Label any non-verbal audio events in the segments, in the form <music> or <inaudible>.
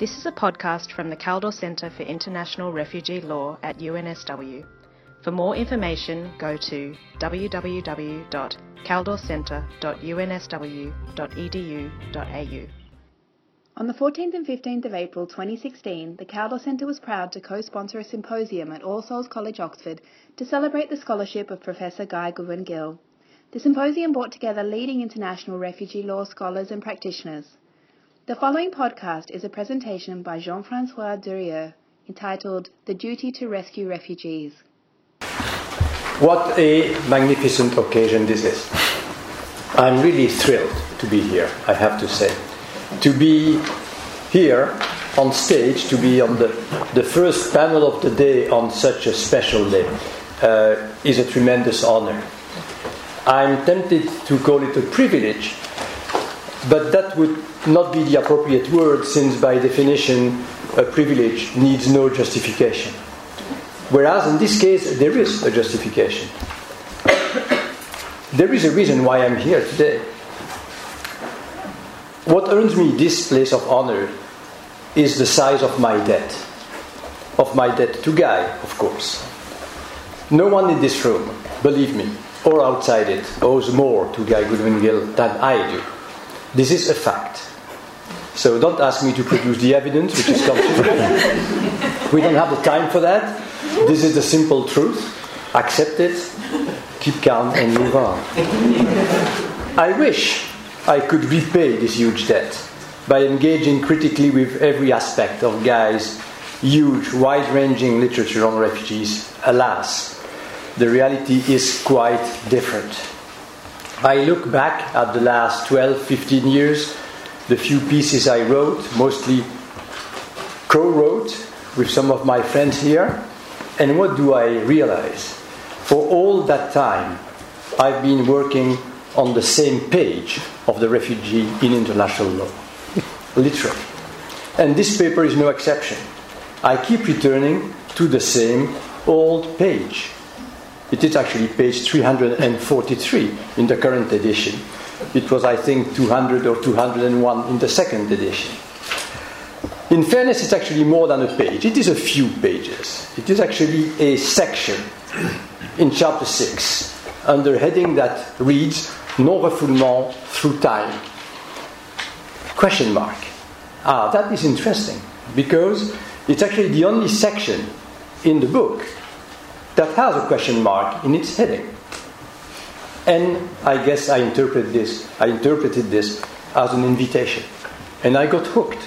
This is a podcast from the Kaldor Centre for International Refugee Law at UNSW. For more information, go to www.kaldorcentre.unsw.edu.au. On the 14th and 15th of April 2016, the Kaldor Centre was proud to co-sponsor a symposium at All Souls College, Oxford, to celebrate the scholarship of Professor Guy Goodwin Gill. The symposium brought together leading international refugee law scholars and practitioners. The following podcast is a presentation by Jean-Francois Durieux entitled The Duty to Rescue Refugees. What a magnificent occasion this is. I'm really thrilled to be here, I have to say. To be here on stage, to be on the, the first panel of the day on such a special day, uh, is a tremendous honor. I'm tempted to call it a privilege, but that would not be the appropriate word since, by definition, a privilege needs no justification. Whereas in this case, there is a justification. there is a reason why I'm here today. What earns me this place of honor is the size of my debt. Of my debt to Guy, of course. No one in this room, believe me, or outside it, owes more to Guy Goodwin Gill than I do. This is a fact. So don't ask me to produce the evidence, which is complicated. <laughs> we don't have the time for that. This is the simple truth. Accept it, keep calm, and move on. I wish I could repay this huge debt by engaging critically with every aspect of Guy's huge, wide ranging literature on refugees. Alas, the reality is quite different. I look back at the last 12, 15 years the few pieces I wrote, mostly co wrote with some of my friends here. And what do I realize? For all that time, I've been working on the same page of the refugee in international law, <laughs> literally. And this paper is no exception. I keep returning to the same old page. It is actually page 343 in the current edition. It was, I think, 200 or 201 in the second edition. In fairness, it's actually more than a page. It is a few pages. It is actually a section in chapter 6 under heading that reads Non-refoulement through time. Question mark. Ah, that is interesting because it's actually the only section in the book that has a question mark in its heading. And I guess I interpret this, I interpreted this as an invitation. And I got hooked.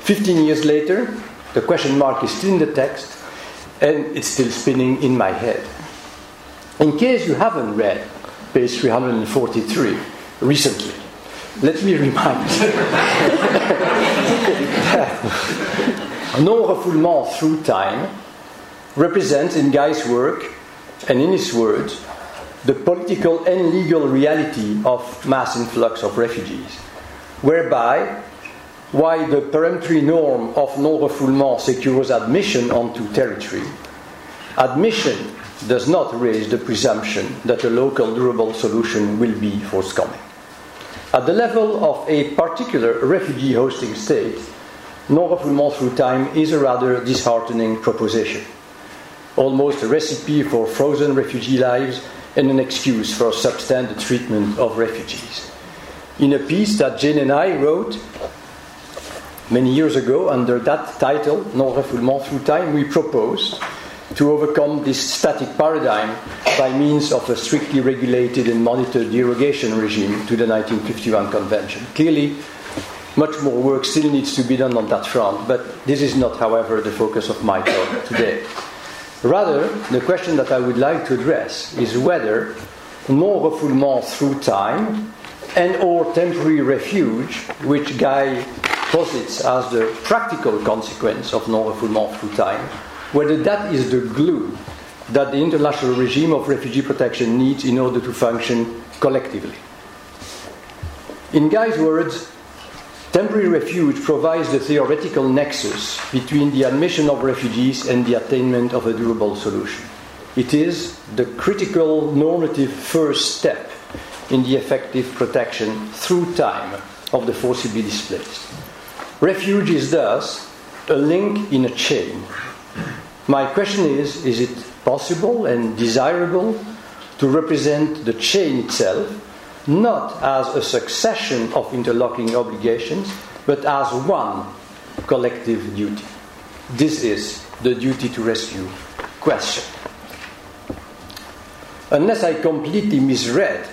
15 years later, the question mark is still in the text and it's still spinning in my head. In case you haven't read page 343 recently, let me remind that <laughs> non-refoulement through time represents in Guy's work and in his words the political and legal reality of mass influx of refugees, whereby while the peremptory norm of non-refoulement secures admission onto territory, admission does not raise the presumption that a local durable solution will be forthcoming. At the level of a particular refugee hosting state, non-refoulement through time is a rather disheartening proposition, almost a recipe for frozen refugee lives and an excuse for substandard treatment of refugees. In a piece that Jane and I wrote many years ago under that title, Non refoulement through time, we proposed to overcome this static paradigm by means of a strictly regulated and monitored derogation regime to the 1951 Convention. Clearly, much more work still needs to be done on that front, but this is not, however, the focus of my talk today. Rather, the question that I would like to address is whether non-refoulement through time and or temporary refuge, which Guy posits as the practical consequence of non-refoulement through time, whether that is the glue that the international regime of refugee protection needs in order to function collectively. In Guy's words, Temporary refuge provides the theoretical nexus between the admission of refugees and the attainment of a durable solution. It is the critical normative first step in the effective protection through time of the forcibly displaced. Refuge is thus a link in a chain. My question is is it possible and desirable to represent the chain itself not as a succession of interlocking obligations, but as one collective duty? This is the duty to rescue question. Unless I completely misread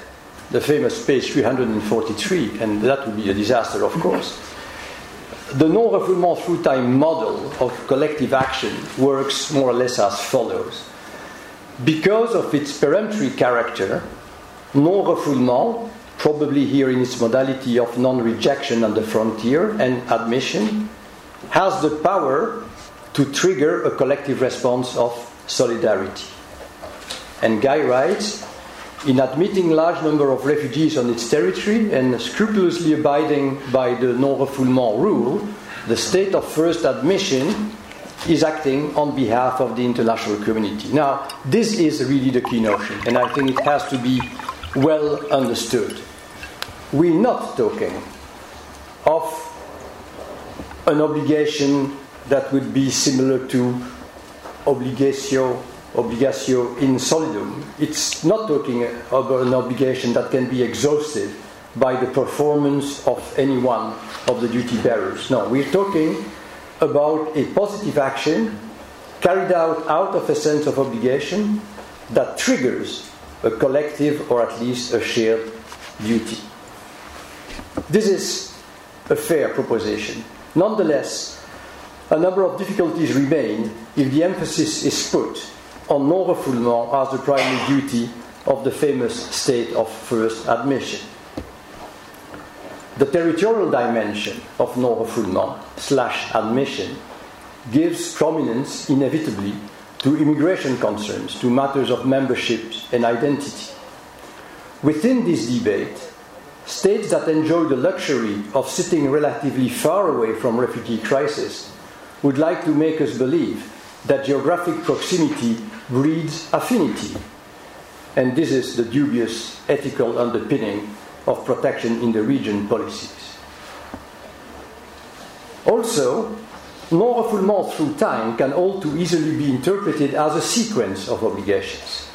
the famous page 343, and that would be a disaster, of course, the non refoulement through time model of collective action works more or less as follows. Because of its peremptory character, non refoulement, probably here in its modality of non rejection on the frontier and admission, has the power to trigger a collective response of solidarity. And Guy writes in admitting large number of refugees on its territory and scrupulously abiding by the non-refoulement rule, the state of first admission is acting on behalf of the international community. Now, this is really the key notion, and I think it has to be well understood. We're not talking of an obligation that would be similar to obligatio obligatio in solidum. It's not talking about an obligation that can be exhausted by the performance of any one of the duty bearers. No, we're talking about a positive action carried out out of a sense of obligation that triggers a collective or at least a shared duty. This is a fair proposition. Nonetheless, a number of difficulties remain if the emphasis is put on non refoulement as the primary duty of the famous state of first admission. The territorial dimension of non refoulement slash admission gives prominence inevitably to immigration concerns, to matters of membership and identity. Within this debate, states that enjoy the luxury of sitting relatively far away from refugee crisis would like to make us believe that geographic proximity breeds affinity. And this is the dubious ethical underpinning of protection in the region policies. Also, non refoulement through time can all too easily be interpreted as a sequence of obligations.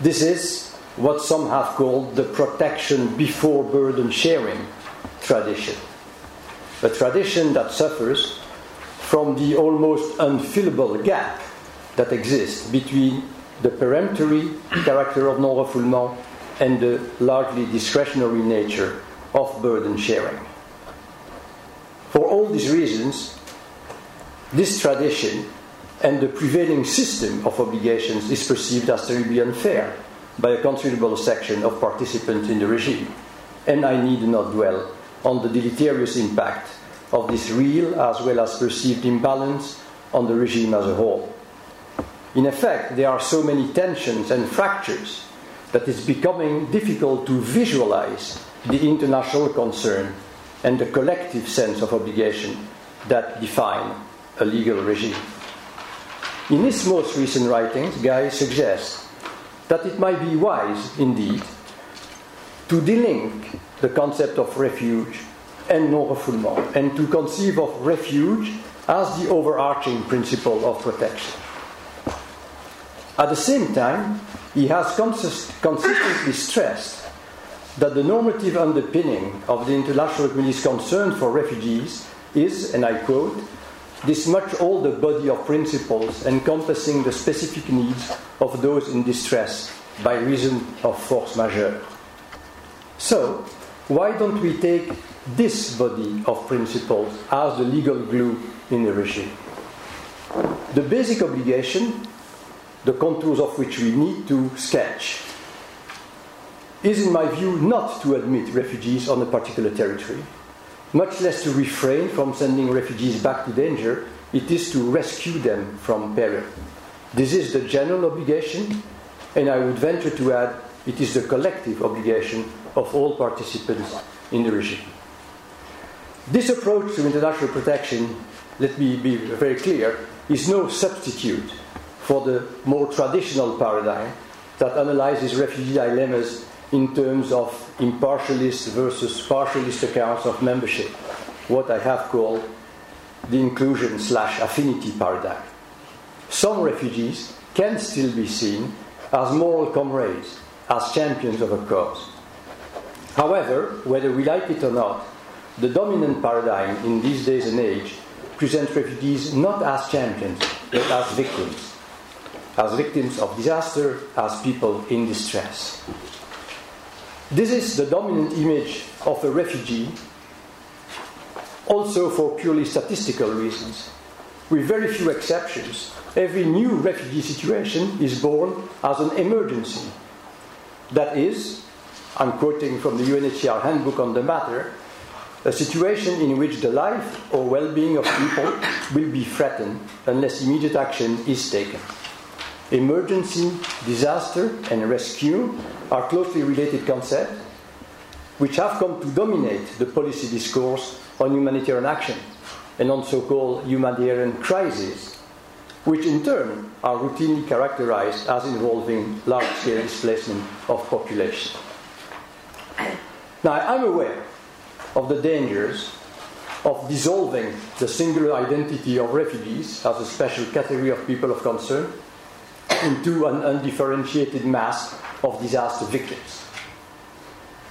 This is what some have called the protection before burden sharing tradition. A tradition that suffers from the almost unfillable gap that exists between the peremptory character of non refoulement and the largely discretionary nature of burden sharing. For all these reasons, this tradition and the prevailing system of obligations is perceived as terribly unfair by a considerable section of participants in the regime. And I need not dwell on the deleterious impact of this real as well as perceived imbalance on the regime as a whole. In effect, there are so many tensions and fractures that it's becoming difficult to visualize the international concern and the collective sense of obligation that define a legal regime. In his most recent writings, Guy suggests that it might be wise, indeed, to delink the concept of refuge and non refoulement, and to conceive of refuge as the overarching principle of protection. At the same time, he has consist- consistently stressed that the normative underpinning of the international community's concern for refugees is, and I quote, this much older body of principles encompassing the specific needs of those in distress by reason of force majeure. So, why don't we take this body of principles as the legal glue in the regime? The basic obligation the contours of which we need to sketch, is, in my view, not to admit refugees on a particular territory, much less to refrain from sending refugees back to danger, it is to rescue them from peril. This is the general obligation, and I would venture to add it is the collective obligation of all participants in the regime. This approach to international protection, let me be very clear, is no substitute for the more traditional paradigm that analyzes refugee dilemmas in terms of impartialist versus partialist accounts of membership. what I have called the inclusion slash affinity paradigm. Some refugees can still be seen as moral comrades, as champions of a cause. However, whether we like it or not, the dominant paradigm in these days and age presents refugees not as champions, but as victims. As victims of disaster, as people in distress. This is the dominant image of a refugee, also for purely statistical reasons. With very few exceptions, every new refugee situation is born as an emergency. That is, I'm quoting from the UNHCR handbook on the matter, a situation in which the life or well being of people will be threatened unless immediate action is taken. Emergency, disaster, and rescue are closely related concepts which have come to dominate the policy discourse on humanitarian action and on so called humanitarian crises, which in turn are routinely characterized as involving large scale displacement of population. Now, I'm aware of the dangers of dissolving the singular identity of refugees as a special category of people of concern into an undifferentiated mass of disaster victims.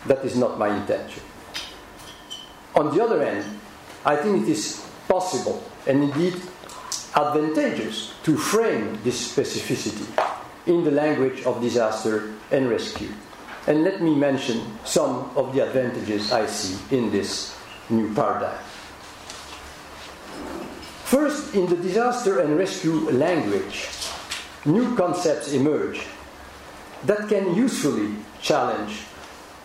That is not my intention. On the other hand, I think it is possible and indeed advantageous to frame this specificity in the language of disaster and rescue. And let me mention some of the advantages I see in this new paradigm. First, in the disaster and rescue language, new concepts emerge that can usefully challenge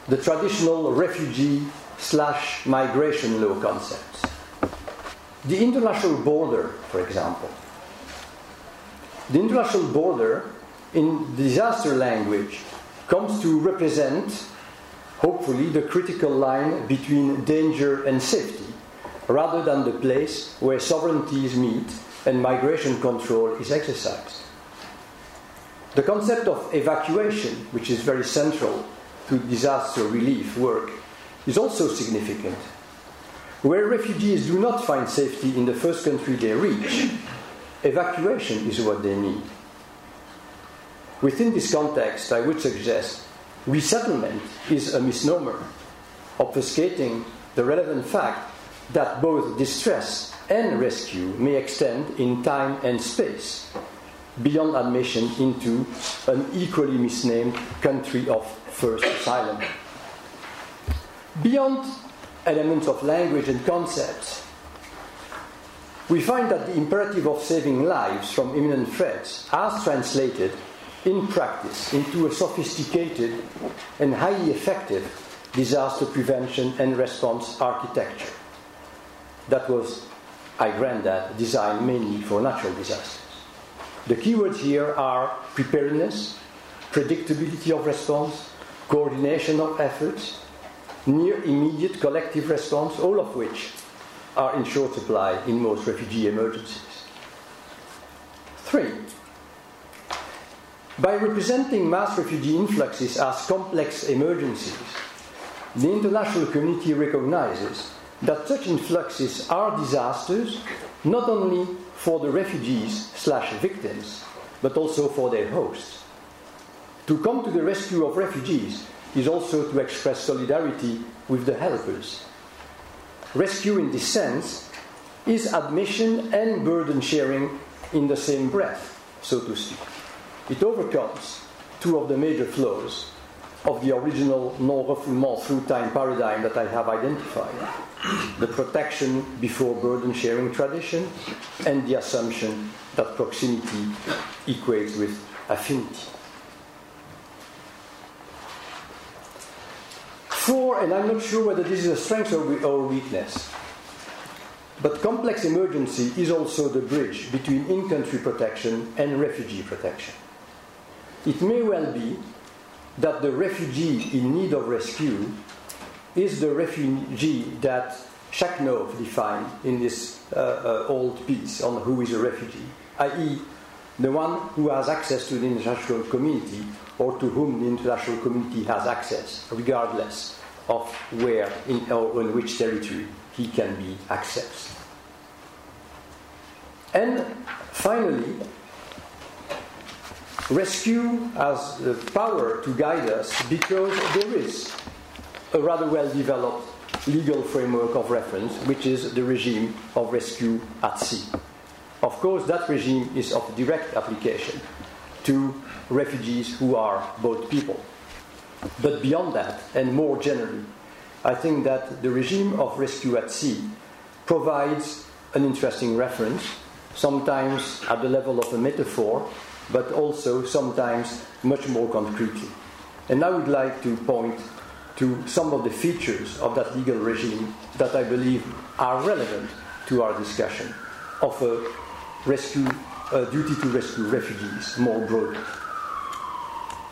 the traditional refugee slash migration law concepts. The international border, for example. The international border, in disaster language, comes to represent, hopefully, the critical line between danger and safety, rather than the place where sovereignties meet and migration control is exercised. The concept of evacuation, which is very central to disaster relief work, is also significant. Where refugees do not find safety in the first country they reach, evacuation is what they need. Within this context, I would suggest resettlement is a misnomer, obfuscating the relevant fact that both distress and rescue may extend in time and space beyond admission into an equally misnamed country of first asylum. Beyond elements of language and concepts, we find that the imperative of saving lives from imminent threats, as translated in practice into a sophisticated and highly effective disaster prevention and response architecture. That was, I grant that, designed mainly for natural disasters. The keywords here are preparedness, predictability of response, coordination of efforts, near immediate collective response, all of which are in short supply in most refugee emergencies. Three, by representing mass refugee influxes as complex emergencies, the international community recognizes that such influxes are disasters not only for the refugees slash victims, but also for their hosts. To come to the rescue of refugees is also to express solidarity with the helpers. Rescue, in this sense, is admission and burden sharing in the same breath, so to speak it overcomes two of the major flaws of the original non-refoulement through time paradigm that I have identified the protection before burden sharing tradition and the assumption that proximity equates with affinity. Four, and I'm not sure whether this is a strength or weakness, but complex emergency is also the bridge between in country protection and refugee protection. It may well be that the refugee in need of rescue is the refugee that Shacknove defined in this uh, uh, old piece on who is a refugee, i.e., the one who has access to the international community or to whom the international community has access, regardless of where in, or in which territory he can be accessed. And finally, rescue has the power to guide us because there is a rather well developed legal framework of reference, which is the regime of rescue at sea. Of course, that regime is of direct application to refugees who are boat people. But beyond that, and more generally, I think that the regime of rescue at sea provides an interesting reference, sometimes at the level of a metaphor, but also sometimes much more concretely. And I would like to point to some of the features of that legal regime that I believe are relevant to our discussion of a rescue, a duty to rescue refugees more broadly.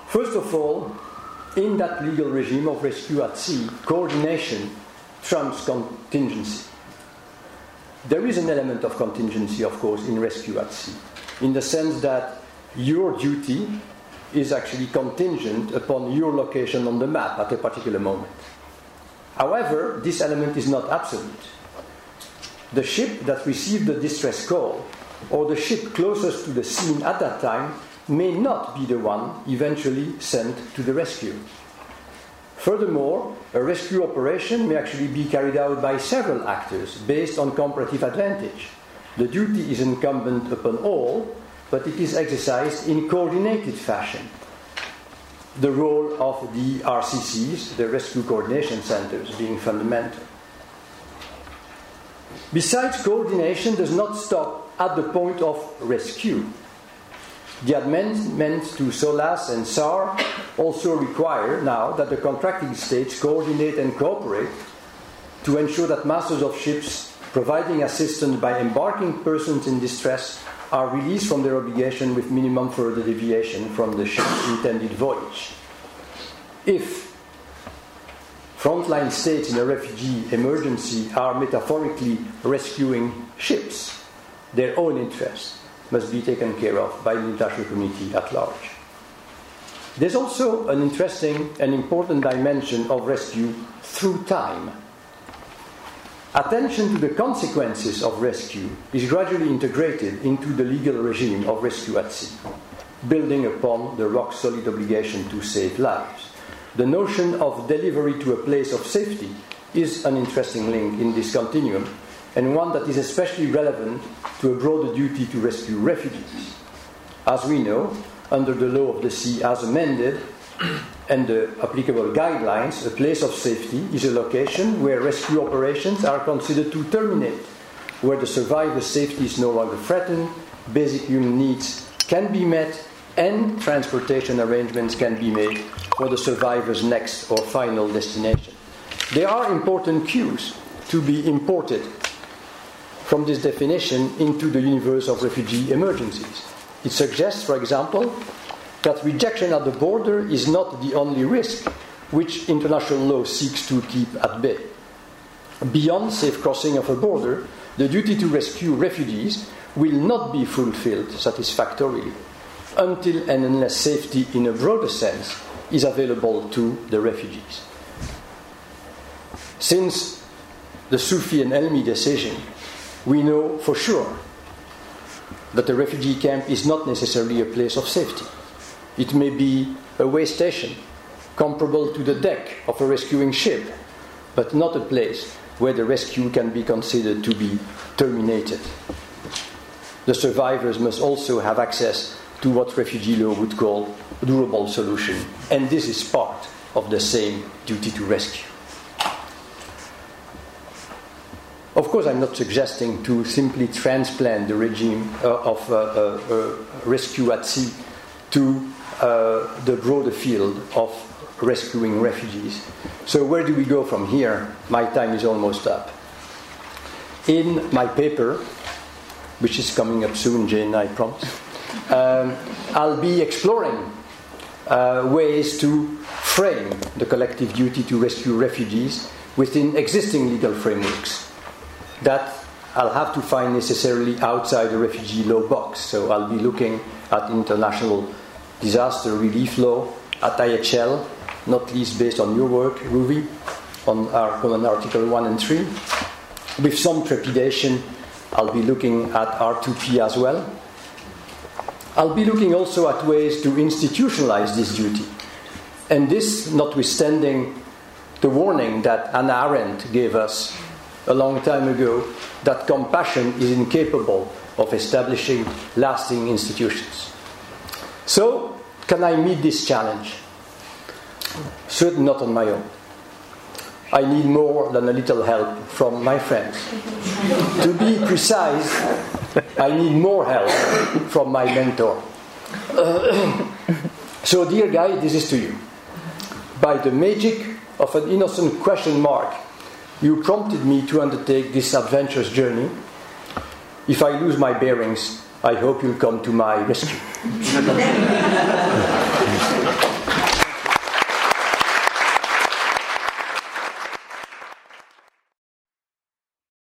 First of all, in that legal regime of rescue at sea, coordination trumps contingency. There is an element of contingency, of course, in rescue at sea, in the sense that your duty is actually contingent upon your location on the map at a particular moment. However, this element is not absolute. The ship that received the distress call, or the ship closest to the scene at that time, may not be the one eventually sent to the rescue. Furthermore, a rescue operation may actually be carried out by several actors based on comparative advantage. The duty is incumbent upon all, but it is exercised in coordinated fashion. The role of the RCCs, the Rescue Coordination Centers, being fundamental. Besides, coordination does not stop at the point of rescue. The amendments to SOLAS and SAR also require now that the contracting states coordinate and cooperate to ensure that masters of ships providing assistance by embarking persons in distress are released from their obligation with minimum further deviation from the ship's intended voyage. If frontline states in a refugee emergency are metaphorically rescuing ships, their own interests must be taken care of by the international community at large. There's also an interesting and important dimension of rescue through time. Attention to the consequences of rescue is gradually integrated into the legal regime of rescue at sea, building upon the rock solid obligation to save lives. The notion of delivery to a place of safety is an interesting link in this continuum and one that is especially relevant to a broader duty to rescue refugees. As we know, under the law of the sea as amended and the applicable guidelines, a place of safety is a location where rescue operations are considered to terminate, where the survivor's safety is no longer threatened, basic human needs can be met, and transportation arrangements can be made for the survivor's next or final destination. There are important cues to be imported from this definition into the universe of refugee emergencies. It suggests, for example, that rejection at the border is not the only risk which international law seeks to keep at bay. Beyond safe crossing of a border, the duty to rescue refugees will not be fulfilled satisfactorily until and unless safety in a broader sense is available to the refugees. Since the Sufi and Elmi decision, we know for sure that the refugee camp is not necessarily a place of safety. It may be a way station, comparable to the deck of a rescuing ship, but not a place where the rescue can be considered to be terminated. The survivors must also have access to what refugee law would call a durable solution, and this is part of the same duty to rescue. Of course, I'm not suggesting to simply transplant the regime uh, of uh, uh, uh rescue at sea to the broader field of rescuing refugees. So, where do we go from here? My time is almost up. In my paper, which is coming up soon, Jane, I promise, um, I'll be exploring uh, ways to frame the collective duty to rescue refugees within existing legal frameworks that I'll have to find necessarily outside the refugee law box. So I'll be looking at international disaster relief law, at IHL, not least based on your work, Ruvi, on our common Article 1 and 3, with some trepidation, I'll be looking at R2P as well. I'll be looking also at ways to institutionalize this duty. And this, notwithstanding the warning that Hannah Arendt gave us a long time ago that compassion is incapable of establishing lasting institutions. So, can I meet this challenge? Certainly not on my own. I need more than a little help from my friends. to be precise, I need more help from my mentor. <clears throat> So, dear guy, this is to you. By the magic of an innocent question mark, you prompted me to undertake this adventurous journey. If I lose my bearings, I hope you'll come to my rescue. <laughs>